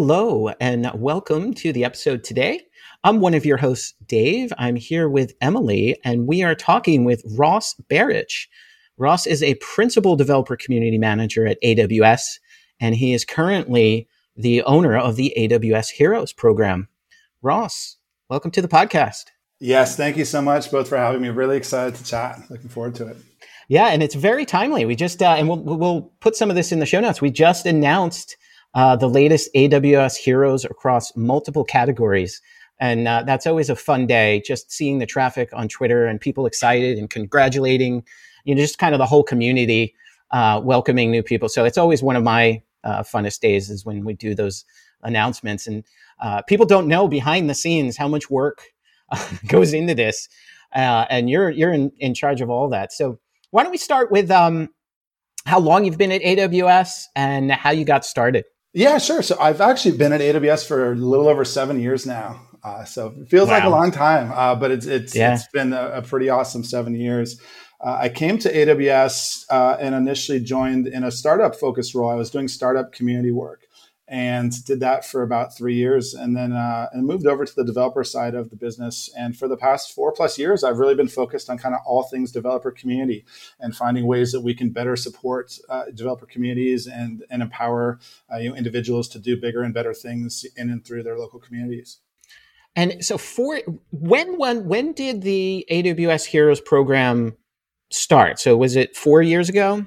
Hello, and welcome to the episode today. I'm one of your hosts, Dave. I'm here with Emily, and we are talking with Ross Barich. Ross is a principal developer community manager at AWS, and he is currently the owner of the AWS Heroes program. Ross, welcome to the podcast. Yes, thank you so much both for having me. Really excited to chat. Looking forward to it. Yeah, and it's very timely. We just uh, and we'll we'll put some of this in the show notes. We just announced uh, the latest AWS heroes across multiple categories. And uh, that's always a fun day, just seeing the traffic on Twitter and people excited and congratulating, you know, just kind of the whole community uh, welcoming new people. So it's always one of my uh, funnest days is when we do those announcements. And uh, people don't know behind the scenes how much work goes into this. and you're you're in, in charge of all that. So why don't we start with um, how long you've been at AWS and how you got started? Yeah, sure. So I've actually been at AWS for a little over seven years now. Uh, so it feels wow. like a long time, uh, but it's it's yeah. it's been a, a, pretty awesome seven years. Uh, I came to AWS uh, and initially joined in a startup focused role. I was doing startup community work, and did that for about three years and then uh, and moved over to the developer side of the business. And for the past four plus years i've really been focused on kind of all things developer community and finding ways that we can better support uh, developer communities and and empower uh, you know, individuals to do bigger and better things in and through their local communities. And so for when when when did the aws heroes program start? So was it four years ago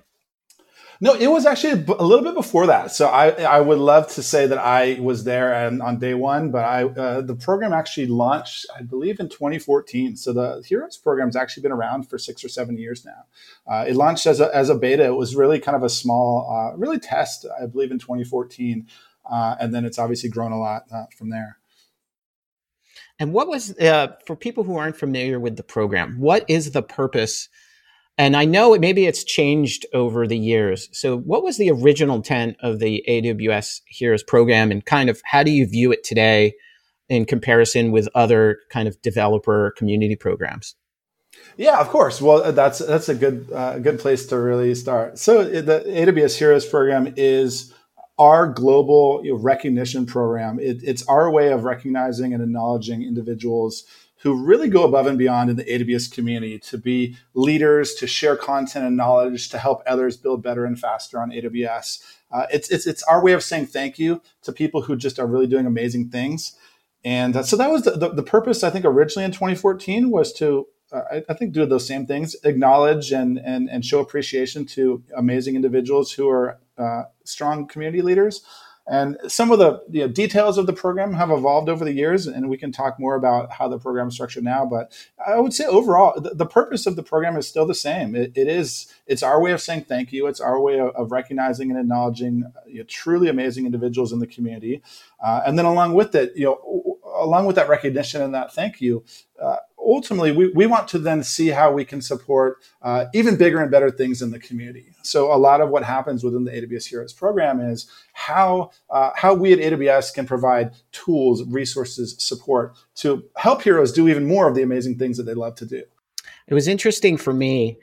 no, it was actually a little bit before that. So I, I would love to say that I was there and on day one, but I uh, the program actually launched, I believe, in 2014. So the Heroes program's actually been around for six or seven years now. Uh, it launched as a, as a beta. It was really kind of a small, uh, really test, I believe, in 2014, uh, and then it's obviously grown a lot uh, from there. And what was uh, for people who aren't familiar with the program? What is the purpose? And I know it, maybe it's changed over the years. So, what was the original intent of the AWS Heroes program, and kind of how do you view it today in comparison with other kind of developer community programs? Yeah, of course. Well, that's that's a good uh, good place to really start. So, the AWS Heroes program is our global you know, recognition program. It, it's our way of recognizing and acknowledging individuals who really go above and beyond in the AWS community to be leaders, to share content and knowledge, to help others build better and faster on AWS. Uh, it's, it's, it's our way of saying thank you to people who just are really doing amazing things. And uh, so that was the, the, the, purpose, I think, originally in 2014 was to, uh, I, I, think, do those same things, acknowledge and, and, and show appreciation to amazing individuals who are uh, strong community leaders and some of the you know, details of the program have evolved over the years, and we can talk more about how the program is structured now. But I would say overall, the, the purpose of the program is still the same. It, it is it's our way of saying thank you. It's our way of, of recognizing and acknowledging you know, truly amazing individuals in the community, uh, and then along with it, you know, along with that recognition and that thank you. Uh, ultimately, we, we want to then see how we can support uh, even bigger and better things in the community. So, a lot of what happens within the AWS Heroes program is how uh, how we at AWS can provide tools, resources, support to help heroes do even more of the amazing things that they love to do. It was interesting for me.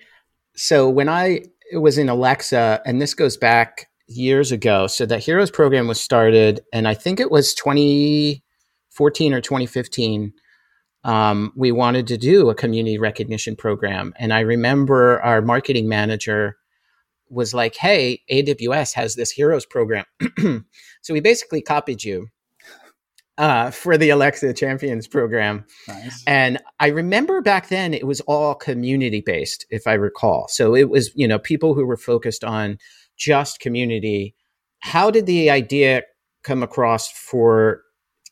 So, when I was in Alexa, and this goes back years ago, so the Heroes program was started, and I think it was 2014 or 2015 um, we wanted to do a community recognition program. And I remember our marketing manager was like, hey, AWS has this heroes program. so we basically copied you uh, for the Alexa Champions program. Nice. And I remember back then it was all community based, if I recall. So it was, you know, people who were focused on just community. How did the idea come across for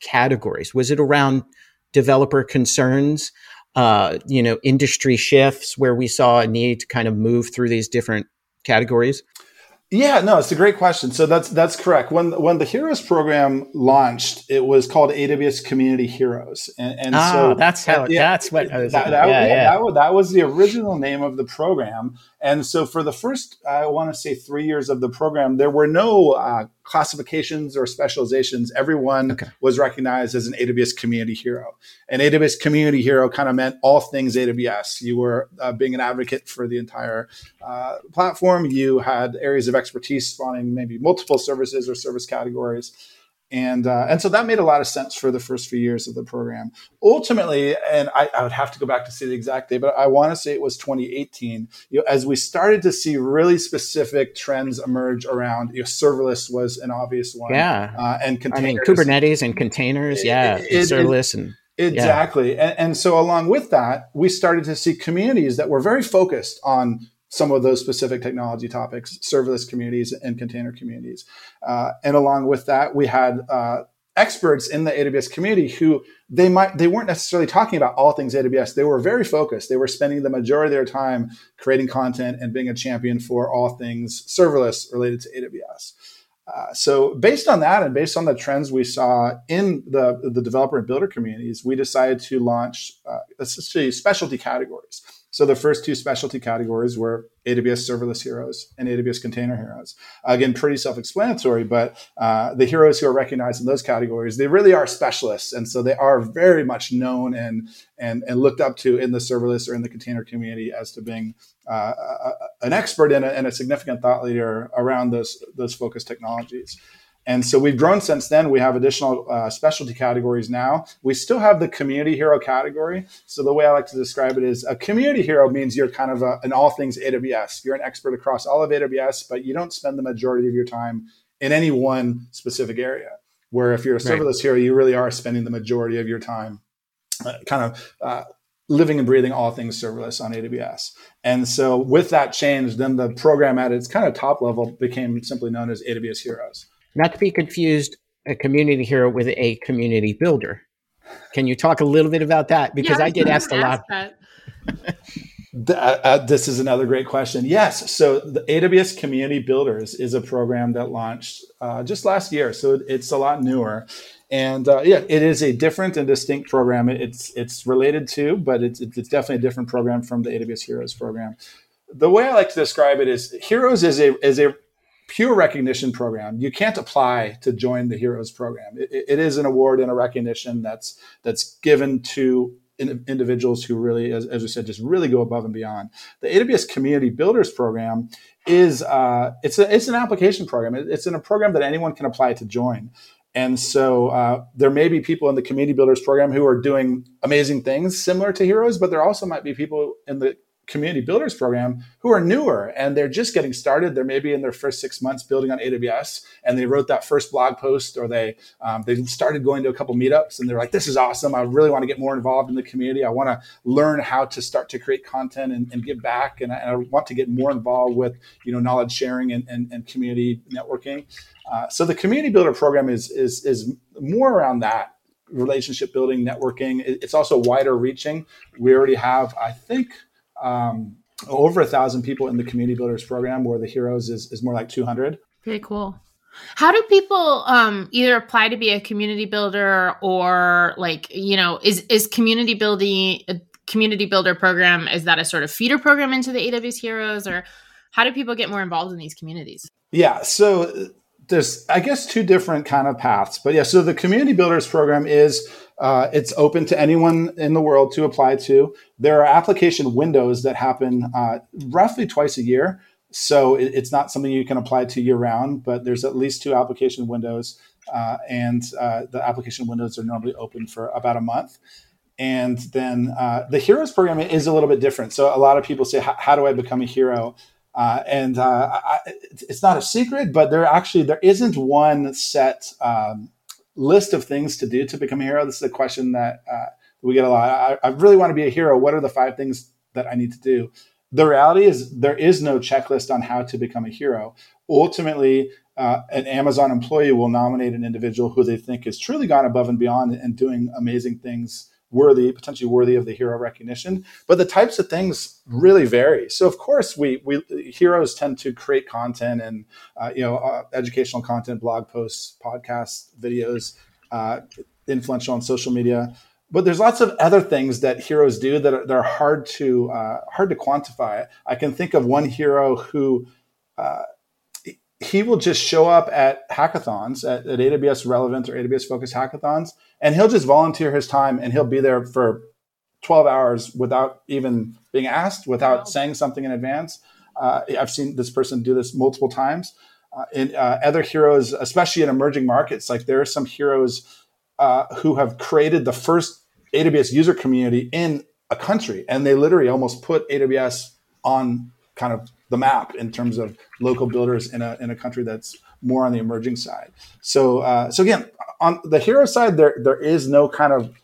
categories? Was it around developer concerns, uh, you know, industry shifts where we saw a need to kind of move through these different categories? Yeah, no, it's a great question. So that's that's correct. When when the Heroes program launched, it was called AWS Community Heroes, and, and ah, so that's how yeah, that's what that, that, yeah, yeah. That, that, was the original name of the program. And so for the first, I want to say three years of the program, there were no uh, classifications or specializations. Everyone okay. was recognized as an AWS community hero. An AWS community hero kind of meant all things AWS. You were uh, being an advocate for the entire uh, platform. You had areas of expertise spawning maybe multiple services or service categories. And, uh, and so that made a lot of sense for the first few years of the program. Ultimately, and I, I would have to go back to see the exact day, but I want to say it was 2018. You know, as we started to see really specific trends emerge around, you know, serverless was an obvious one. Yeah. Uh, and I mean, Kubernetes and containers. Yeah. It, it, serverless and Exactly. Yeah. And, and, so along with that, we started to see communities that were very focused on some of those specific technology topics, serverless communities and container communities. Uh, and along with that, we had uh, experts in the AWS community who they might they weren't necessarily talking about all things AWS. They were very focused. They were spending the majority of their time creating content and being a champion for all things serverless related to AWS. Uh, so based on that and based on the trends we saw in the, the developer and builder communities, we decided to launch uh, essentially specialty categories. So the first two specialty categories were AWS Serverless Heroes and AWS Container Heroes. Again, pretty self-explanatory, but uh, the heroes who are recognized in those categories, they really are specialists, and so they are very much known and and and looked up to in the serverless or in the container community as to being uh, a, an expert and a, and a significant thought leader around those those focused technologies. And so we've grown since then. We have additional uh, specialty categories now. We still have the community hero category. So the way I like to describe it is a community hero means you're kind of a, an all things AWS. You're an expert across all of AWS, but you don't spend the majority of your time in any one specific area. Where if you're a serverless right. hero, you really are spending the majority of your time uh, kind of uh, living and breathing all things serverless on AWS. And so with that change, then the program at its kind of top level became simply known as AWS Heroes not to be confused a community hero with a community builder. Can you talk a little bit about that? Because yeah, I, I get asked a lot. Uh, uh, this is another great question. Yes. So the AWS Community Builders is a program that launched uh, just last year. So it's a lot newer. And uh, yeah, it is a different and distinct program. It's it's related to, but it's, it's definitely a different program from the AWS Heroes program. The way I like to describe it is Heroes is a is a pure recognition program. You can't apply to join the Heroes program. it, it is an award and a recognition that's that's given to in, individuals who really, as, as we said, just really go above and beyond. The AWS Community Builders program is uh, it's a, it's an application program. It, it's in a program that anyone can apply to join. And so uh, there may be people in the Community Builders program who are doing amazing things similar to Heroes, but there also might be people in the community builders program who are newer and they're just getting started. They're maybe in their first six months building on AWS, and they wrote that first blog post, or they um, they started going to a couple meetups, and they're like, "This is awesome! I really want to get more involved in the community. I want to learn how to start to create content and, and give back, and I, and I, want to get more involved with you know knowledge sharing and, and, and community networking." Uh, so the community builder program is is is more around that relationship building, networking. It's also wider reaching. We already have, I think um, over a thousand people in the community builders program where the heroes is, is more like 200 very cool. How do people um, either apply to be a community builder or like you know is is community building a community builder program is that a sort of feeder program into the aws heroes or how do people get more involved in these communities? Yeah so there's i guess two different kind of paths but yeah so the community builders program is uh, it's open to anyone in the world to apply to. There are application windows that happen uh, roughly twice a year. So it, it's not something you can apply to year round, but there's at least two application windows. Uh, and uh, the application windows are normally open for about a month. And then uh, the Heroes program is a little bit different. So a lot of people say, How do I become a hero? Uh, and I, it's not a secret, but there actually there isn't one set um, list of things to do to become a hero? This is a question that uh, we get a lot. I, I really want to be a hero. What are the five things that I need to do? The reality is there is no checklist on how to become a hero. Ultimately, uh, an Amazon employee will nominate an individual who they think has truly gone above and beyond and doing amazing things worthy, potentially worthy of the hero recognition. But the types of things really vary. So of course, we we heroes tend to create content and uh, you know uh, educational content, blog posts, podcasts, videos, uh, influential on social media. But there's lots of other things that heroes do that are, that are hard to uh, hard to quantify. I can think of one hero who uh, he will just show up at hackathons at, at AWS relevant or AWS focused hackathons, and he'll just volunteer his time and he'll be there for 12 hours without even being asked, without wow. saying something in advance. Uh, I've seen this person do this multiple times. uh, in uh, other heroes, especially in emerging markets. Like there are some heroes uh, who have created the first AWS user community in a country, and they literally almost put AWS on kind of the map in terms of local builders in a in a country that's more on the emerging side. So uh, so again, on the hero side, there there is no kind of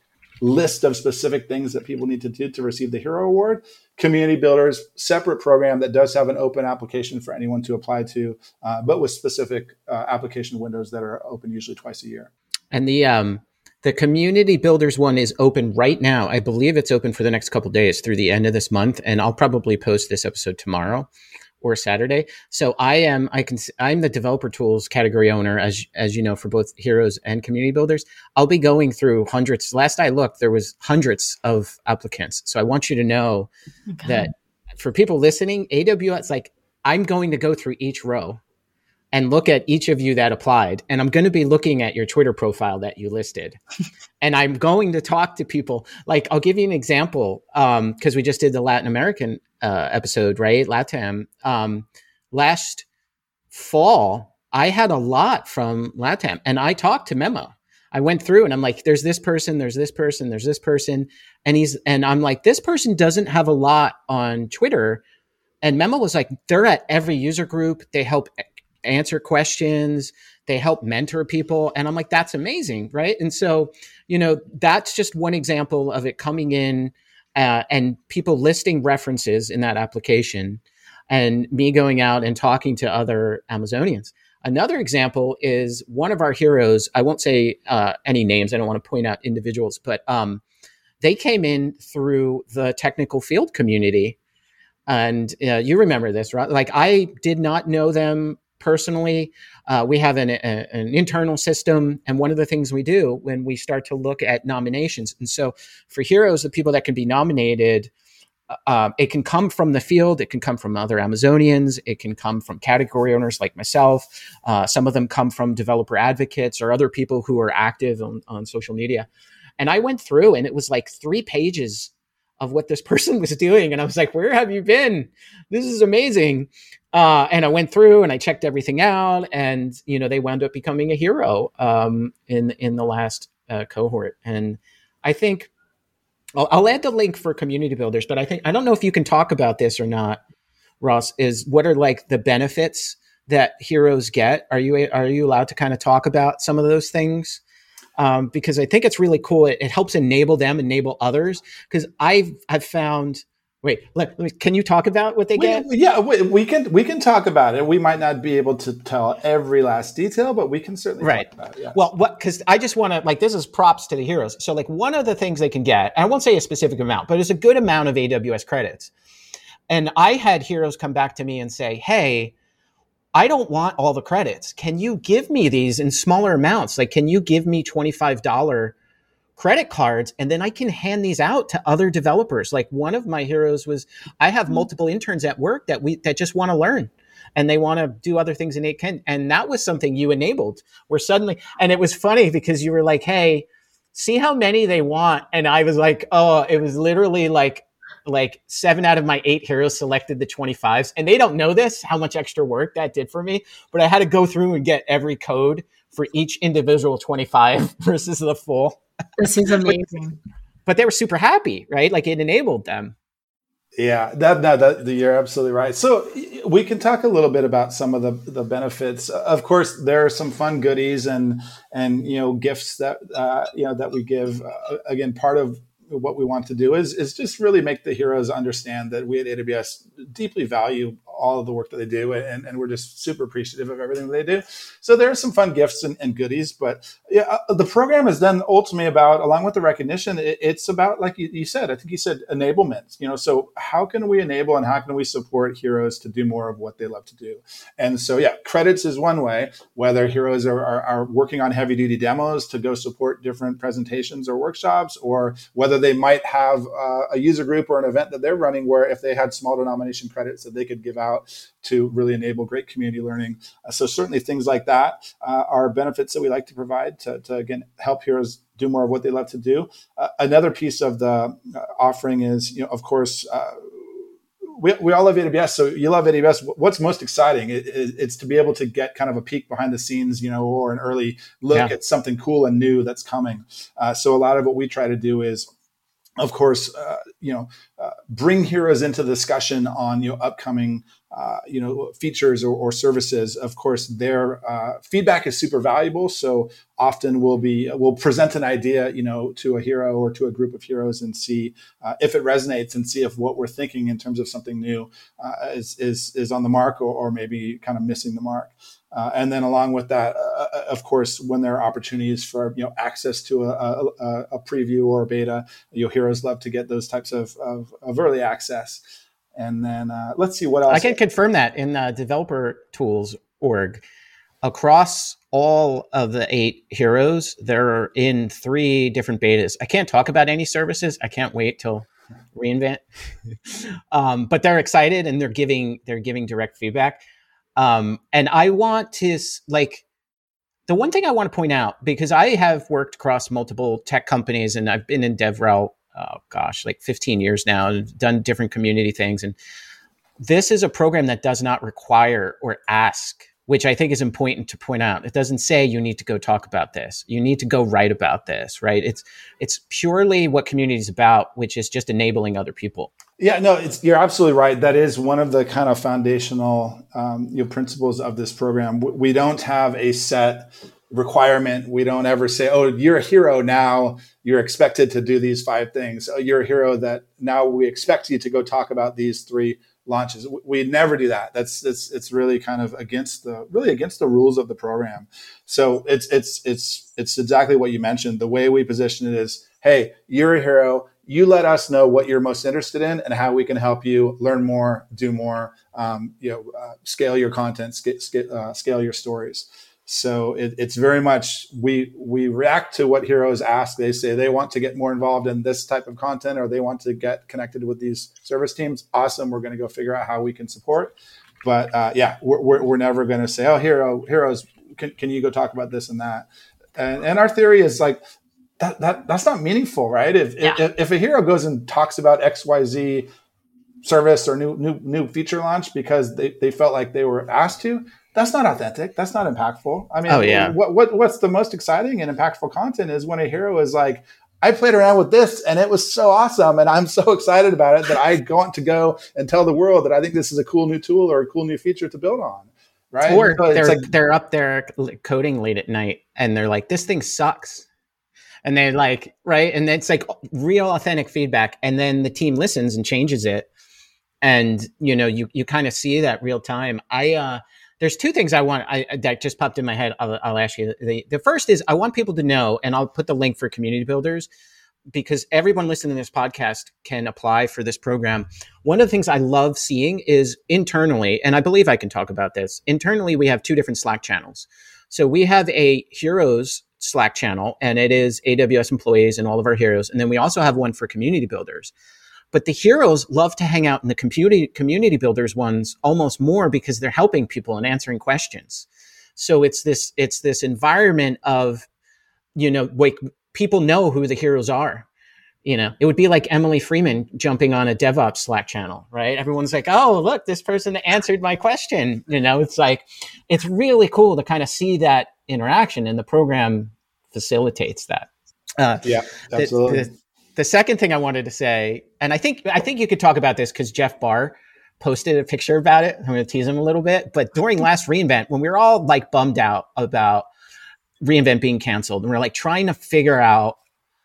list of specific things that people need to do to receive the hero award. Community builders separate program that does have an open application for anyone to apply to, uh, but with specific uh, application windows that are open usually twice a year. And the um, the community builders one is open right now. I believe it's open for the next couple days through the end of this month, and I'll probably post this episode tomorrow or Saturday. So I am I can I'm the developer tools category owner as as you know for both heroes and community builders. I'll be going through hundreds. Last I looked, there was hundreds of applicants. So I want you to know okay. that for people listening, AWS like I'm going to go through each row and look at each of you that applied. And I'm going to be looking at your Twitter profile that you listed. and I'm going to talk to people. Like, I'll give you an example because um, we just did the Latin American uh, episode, right? LATAM. Um, last fall, I had a lot from LATAM and I talked to Memo. I went through and I'm like, there's this person, there's this person, there's this person. And he's, and I'm like, this person doesn't have a lot on Twitter. And Memo was like, they're at every user group. They help answer questions they help mentor people and i'm like that's amazing right? And so you know that's just one example of it coming in uh, and people listing references in that application and me going out and talking to other amazonians. Another example is one of our heroes i won't say uh, any names i don't want to point out individuals but um, they came in through the technical field community and uh, you remember this right? Like i did not know them personally. Uh, we have an, a, an internal system, and one of the things we do when we start to look at nominations, and so for heroes, the people that can be nominated. Uh, um, it can come from the field. It can come from other Amazonians. It can come from category owners like myself. Uh, some of them come from developer advocates or other people who are active on, on social media. And I went through, and it was like three pages of what this person was doing. And I was like, where have you been? This is amazing. Uh, and I went through and I checked everything out, and you know they wound up becoming a hero um, in in the last uh, cohort. And I think I'll, I'll, add the link for community builders, but I think I don't know if you can talk about this or not, Ross. Is what are like the benefits that heroes get? Are you are you allowed to kind of talk about some of those things? Um, because I think it's really cool. It, it helps enable them, enable others. Because I've I've found Wait, let, let me, can you talk about what they we, get? Yeah, we, we, can we can talk about it. We might not be able to tell every last detail, but we can certainly right. It, Well, what because I just want to like this is props to the heroes. So like one of the things they can get, I won't say a specific amount, but it's a good amount of AWS credits. And I had heroes come back to me and say, "Hey, I don't want all the credits. Can you give me these in smaller amounts? Like, can you give me $25 credit cards and then I can hand these out to other developers. Like one of my heroes was I have mm-hmm. multiple interns at work that we that just want to learn and they want to do other things in 8 and that was something you enabled where suddenly and it was funny because you were like, "Hey, see how many they want." And I was like, "Oh, it was literally like like seven out of my eight heroes selected the 25s and they don't know this how much extra work that did for me but i had to go through and get every code for each individual 25 versus the full this is amazing. but, but they were super happy, right? Like it enabled them. Yeah, that, that, that you're absolutely right. So we can talk a little bit about some of the, the benefits. Of course, there are some fun goodies and and you know gifts that uh, you know that we give. Uh, again, part of what we want to do is is just really make the heroes understand that we at AWS deeply value all of the work that they do, and, and we're just super appreciative of everything they do. So there are some fun gifts and, and goodies, but yeah, uh, the program is then ultimately about, along with the recognition, it, it's about like you, you, said. I think you said enablement. You know, so how can we enable and how can we support heroes to do more of what they love to do? And so yeah, credits is one way. Whether heroes are, are, are working on heavy duty demos to go support different presentations or workshops, or whether they might have uh, a user group or an event that they're running where if they had small denomination credits that they could give out to really enable great community learning. Uh, so certainly things like that uh, are benefits that we like to provide to, to, again help heroes do more of what they love to do. Uh, another piece of the offering is, you know, of course uh, we, we all love AWS. So you love AWS. What's most exciting? It, it, it's to be able to get kind of a peek behind the scenes, you know, or an early look yeah. at something cool and new that's coming. Uh, so a lot of what we try to do is of course, uh, you know, uh, bring heroes into discussion on you know upcoming uh, you know features or, or, services. Of course their uh, feedback is super valuable so often we'll be we'll present an idea you know to a hero or to a group of heroes and see uh, if it resonates and see if what we're thinking in terms of something new uh, is, is is on the mark or, or maybe kind of missing the mark uh, and then along with that, uh, of course, when there are opportunities for you know access to a, a, a preview or a beta, your heroes love to get those types of, of, of early access. And then uh, let's see what else. I can confirm that in uh, developer tools org across all of the eight heroes, they're in three different betas. I can't talk about any services. I can't wait till reInvent. um, but they're excited and they're giving they're giving direct feedback. Um, and I want to like the one thing I want to point out because I have worked across multiple tech companies and I've been in DevRel oh gosh, like 15 years now and done different community things. And this is a program that does not require or ask, which I think is important to point out. It doesn't say you need to go talk about this. You need to go write about this, right? It's it's purely what community is about, which is just enabling other people. Yeah, no, it's you're absolutely right. That is one of the kind of foundational um, you know, principles of this program. We don't have a set requirement. We don't ever say, "Oh, you're a hero now. You're expected to do these five things. Oh, you're a hero that now we expect you to go talk about these three launches." We never do that. That's it's it's really kind of against the really against the rules of the program. So it's it's it's it's exactly what you mentioned. The way we position it is, "Hey, you're a hero." You let us know what you're most interested in and how we can help you learn more, do more, um, you know, uh, scale your content, sc- uh, scale your stories. So it, it's very much we we react to what heroes ask. They say they want to get more involved in this type of content, or they want to get connected with these service teams. Awesome, we're going to go figure out how we can support. But uh, yeah, we're, we're, we're never going to say, oh, hero heroes, can, can you go talk about this and that? And, and our theory is like that, that that's not meaningful, right? If, yeah. if if a hero goes and talks about X Y Z service or new new new feature launch because they, they felt like they were asked to that's not authentic. That's not impactful. I mean, oh, yeah. what, what what's the most exciting and impactful content is when a hero is like, I played around with this and it was so awesome, and I'm so excited about it that I want to go and tell the world that I think this is a cool new tool or a cool new feature to build on. Right? Or so they're like, they're up there coding late at night and they're like, this thing sucks. And they're like, right, and it's like real authentic feedback, and then the team listens and changes it, and you know, you you kind of see that real time. I uh there's two things I want I, that just popped in my head. I'll, I'll ask you. The, the first is I want people to know, and I'll put the link for community builders because everyone listening to this podcast can apply for this program. One of the things I love seeing is internally, and I believe I can talk about this. Internally, we have two different Slack channels. So we have a heroes Slack channel, and it is AWS employees and all of our heroes. And then we also have one for community builders. But the heroes love to hang out in the community community builders ones almost more because they're helping people and answering questions. So it's this it's this environment of, you know, like people know who the heroes are. You know, it would be like Emily Freeman jumping on a DevOps Slack channel, right? Everyone's like, "Oh, look, this person answered my question." You know, it's like it's really cool to kind of see that interaction, and the program facilitates that. Uh, yeah, absolutely. The, the, the second thing I wanted to say, and I think I think you could talk about this because Jeff Barr posted a picture about it. I'm going to tease him a little bit, but during last reInvent, when we were all like bummed out about reInvent being canceled, and we we're like trying to figure out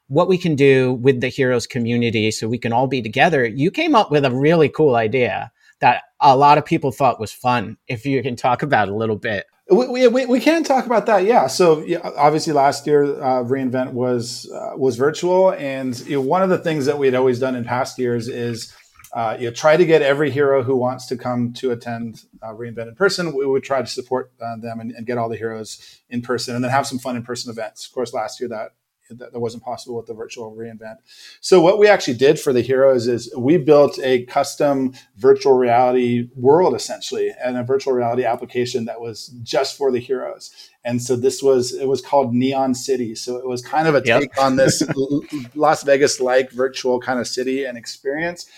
what we can do with the heroes community so we can all be together, you came up with a really cool idea that a lot of people thought was fun. If you can talk about a little bit. We, we, we can talk about that, yeah. So yeah, obviously, last year uh, reInvent was uh, was virtual, and you know, one of the things that we had always done in past years is uh, you know try to get every hero who wants to come to attend uh, reInvent in person. We would try to support uh, them and, and, get all the heroes in person, and then have some fun in person events. Of course, last year that that, that wasn't possible with the virtual reInvent. So what we actually did for the heroes is we built a custom virtual reality world essentially and a virtual reality application that was just for the heroes. And so this was it was called Neon City. So it was kind of a take yep. on this Las Vegas like virtual kind of city and experience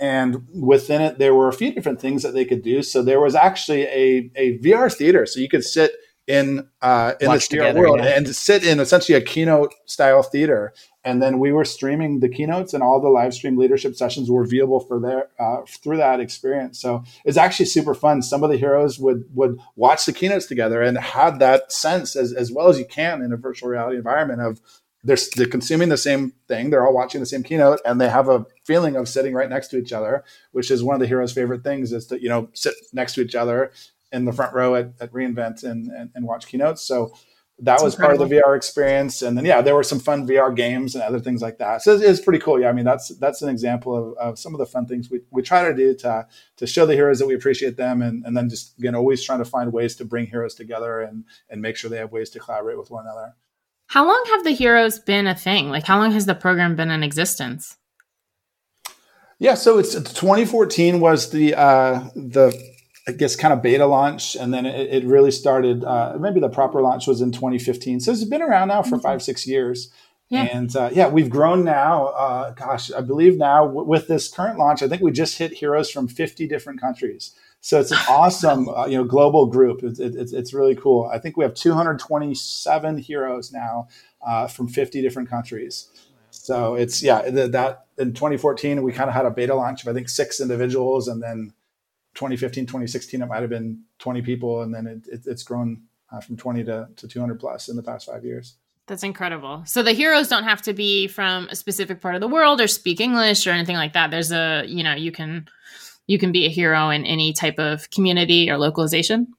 and within it, there were a few different things that they could do. So there was actually a, a VR theater. So you could sit in uh, in Watch this VR world yeah. and sit in essentially a keynote style theater. And then we were streaming the keynotes, and all the live stream leadership sessions were viewable for their uh, through that experience. So it's actually super fun. Some of the heroes would would watch the keynotes together and had that sense as as well as you can in a virtual reality environment of they're, they're consuming the same thing. They're all watching the same keynote, and they have a feeling of sitting right next to each other, which is one of the heroes' favorite things is to you know sit next to each other in the front row at, at reInvent and, and, and watch keynotes. So that That's was incredible. part of the VR experience. And then yeah, there were some fun VR games and other things like that. So it's, it's pretty cool. Yeah, I mean that's that's an example of, of, some of the fun things we, we try to do to to show the heroes that we appreciate them, and, and then just again always trying to find ways to bring heroes together and and make sure they have ways to collaborate with one another. How long have the heroes been a thing? Like how long has the program been in existence? Yeah, so it's 2014 was the uh, the I guess kind of beta launch, and then it, it really started. Uh, maybe the proper launch was in 2015. So it's been around now for mm-hmm. five six years. Yeah. And uh, yeah, we've grown now. Uh, gosh, I believe now w- with this current launch, I think we just hit heroes from 50 different countries. So it's an awesome, uh, you know, global group. It's, it's, it's really cool. I think we have 227 heroes now uh, from 50 different countries. So it's yeah, that in 2014 we kind of had a beta launch of I think six individuals, and then 2015, 2016 it might have been 20 people, and then it, it, it's grown uh, from 20 to, to 200 plus in the past five years. That's incredible. So the heroes don't have to be from a specific part of the world or speak English or anything like that. There's a you know you can you can be a hero in any type of community or localization.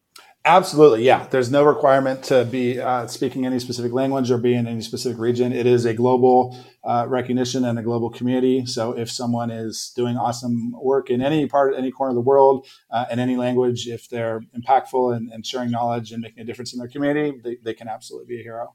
Absolutely, yeah. There's no requirement to be uh, speaking any specific language or be in any specific region. It is a global uh, recognition and a global community. So if someone is doing awesome work in any part, any corner of the world, uh, in any language, if they're impactful and, and, sharing knowledge and making a difference in their community, they, they can absolutely be a hero.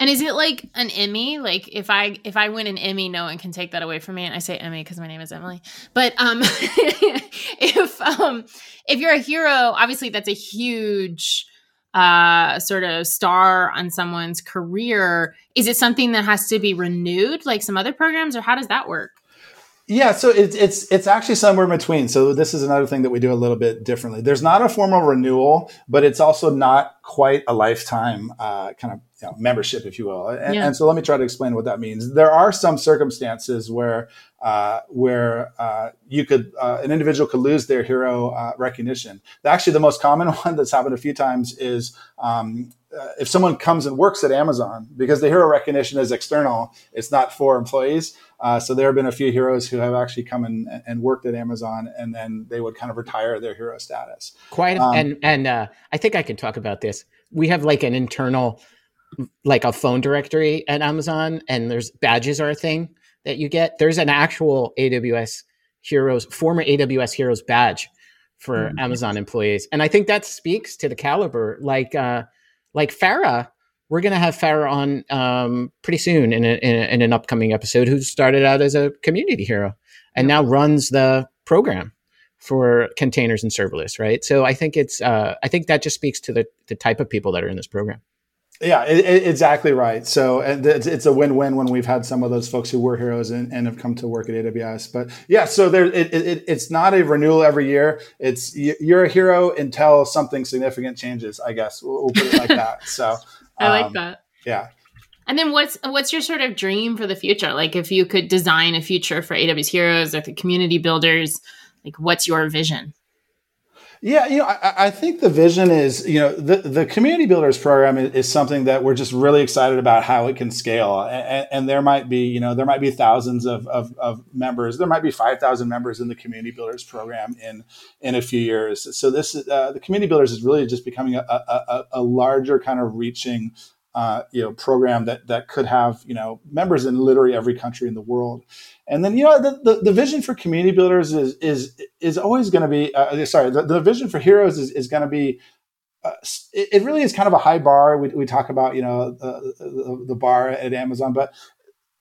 And is it like an Emmy? Like if I if I win an Emmy, no one can take that away from me. And I say Emmy because my name is Emily. But um, if um, if you're a hero, obviously that's a huge uh sort of star on someone's career. Is it something that has to be renewed, like some other programs, or how does that work? Yeah, so it's it's it's actually somewhere in between. So this is another thing that we do a little bit differently. There's not a formal renewal, but it's also not quite a lifetime uh, kind of you know, membership, if you will. And, yeah. and, so let me try to explain what that means. There are some circumstances where uh, where uh, you could uh, an individual could lose their hero uh, recognition. Actually, the most common one that's happened a few times is um, uh, if someone comes and works at Amazon because the hero recognition is external, it's not for employees. Uh, so there have been a few heroes who have actually come and, and worked at Amazon, and then they would kind of retire their hero status. Quite, um, and and uh, I think I can talk about this. We have like an internal, like a phone directory at Amazon, and there's badges are a thing that you get. There's an actual AWS heroes, former AWS heroes badge for mm-hmm. Amazon employees, and I think that speaks to the caliber. Like, uh, like Farah we're going to have Farah on um, pretty soon in, a, in, a, in, an upcoming episode who started out as a community hero and now runs the program for containers and serverless, right? So I think it's uh, I think that just speaks to the, the type of people that are in this program. Yeah, it, it, exactly right. So it's, it's, a win-win when we've had some of those folks who were heroes and, and have come to work at AWS. But yeah, so there, it, it's not a renewal every year. It's you're a hero until something significant changes. I guess we'll, we'll put it like that. So I like um, that. Yeah. And then what's what's your sort of dream for the future? Like if you could design a future for AWS Heroes or the community builders, like what's your vision? Yeah, you know, I, I, think the vision is, you know, the, the community builders program is, is, something that we're just really excited about how it can scale. And, and there might be, you know, there might be thousands of, of, of members. There might be 5,000 members in the community builders program in, in a few years. So this, uh, the community builders is really just becoming a, a, a larger kind of reaching uh, you know program that that could have you know members in literally every country in the world and then you know the, the, the vision for community builders is is is always going to be uh, sorry the, the, vision for heroes is, is going to be uh, it, it, really is kind of a high bar we, we talk about you know the, the bar at amazon but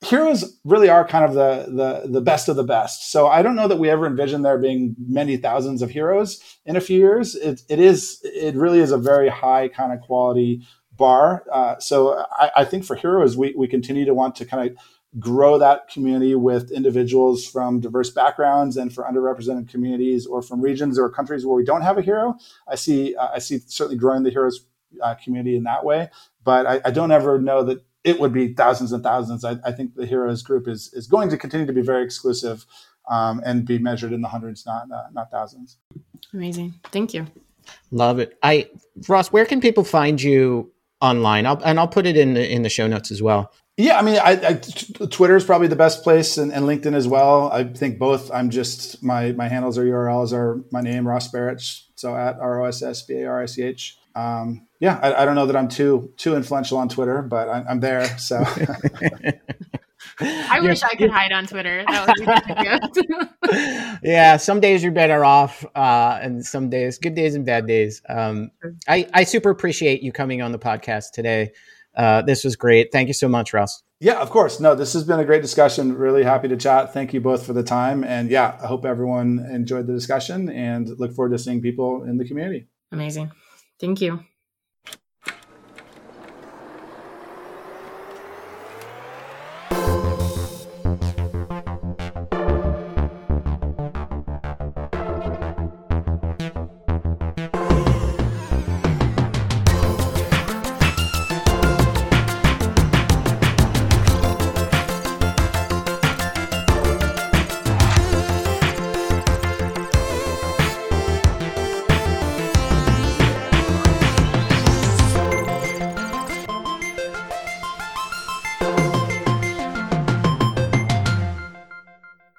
heroes really are kind of the, the the best of the best. So I don't know that we ever envision there being many thousands of heroes in a few years. It, it is it really is a very high kind of quality bar. Uh, so I, I, think for heroes, we, we continue to want to kind of grow that community with individuals from diverse backgrounds and for underrepresented communities or from regions or countries where we don't have a hero. I see uh, I see certainly growing the heroes uh, community in that way, but I, I, don't ever know that it would be thousands and thousands. I, I, think the heroes group is is going to continue to be very exclusive um, and be measured in the hundreds, not uh, not thousands. Amazing, thank you. Love it. I Ross, where can people find you online? I'll, and I'll put it in the in the show notes as well. Yeah, I mean, I, I, Twitter is probably the best place, and, and, LinkedIn as well. I think both. I'm just my my handles or URLs are my name Ross Barich, so at R O S S B A R I C H. Um, yeah, I, I, don't know that I'm too too influential on Twitter, but I, am there. So. I wish I could hide on Twitter. yeah, some days you're better off, uh, and some days, good days and bad days. Um, I, I super appreciate you coming on the podcast today. Uh, this was great. Thank you so much, Russ. Yeah, of course. No, this has been a great discussion. Really happy to chat. Thank you both for the time. And yeah, I hope everyone enjoyed the discussion and look forward to seeing people in the community. Amazing. Thank you.